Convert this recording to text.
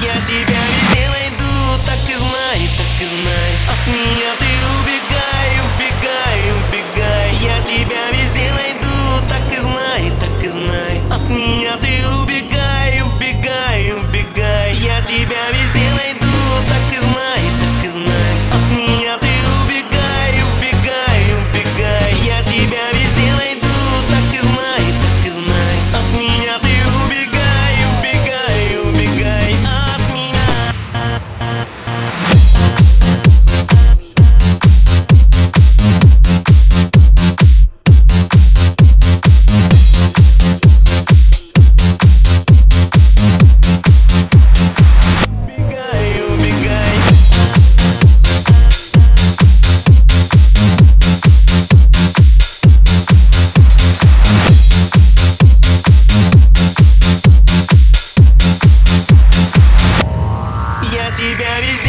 Я тебя тебя везде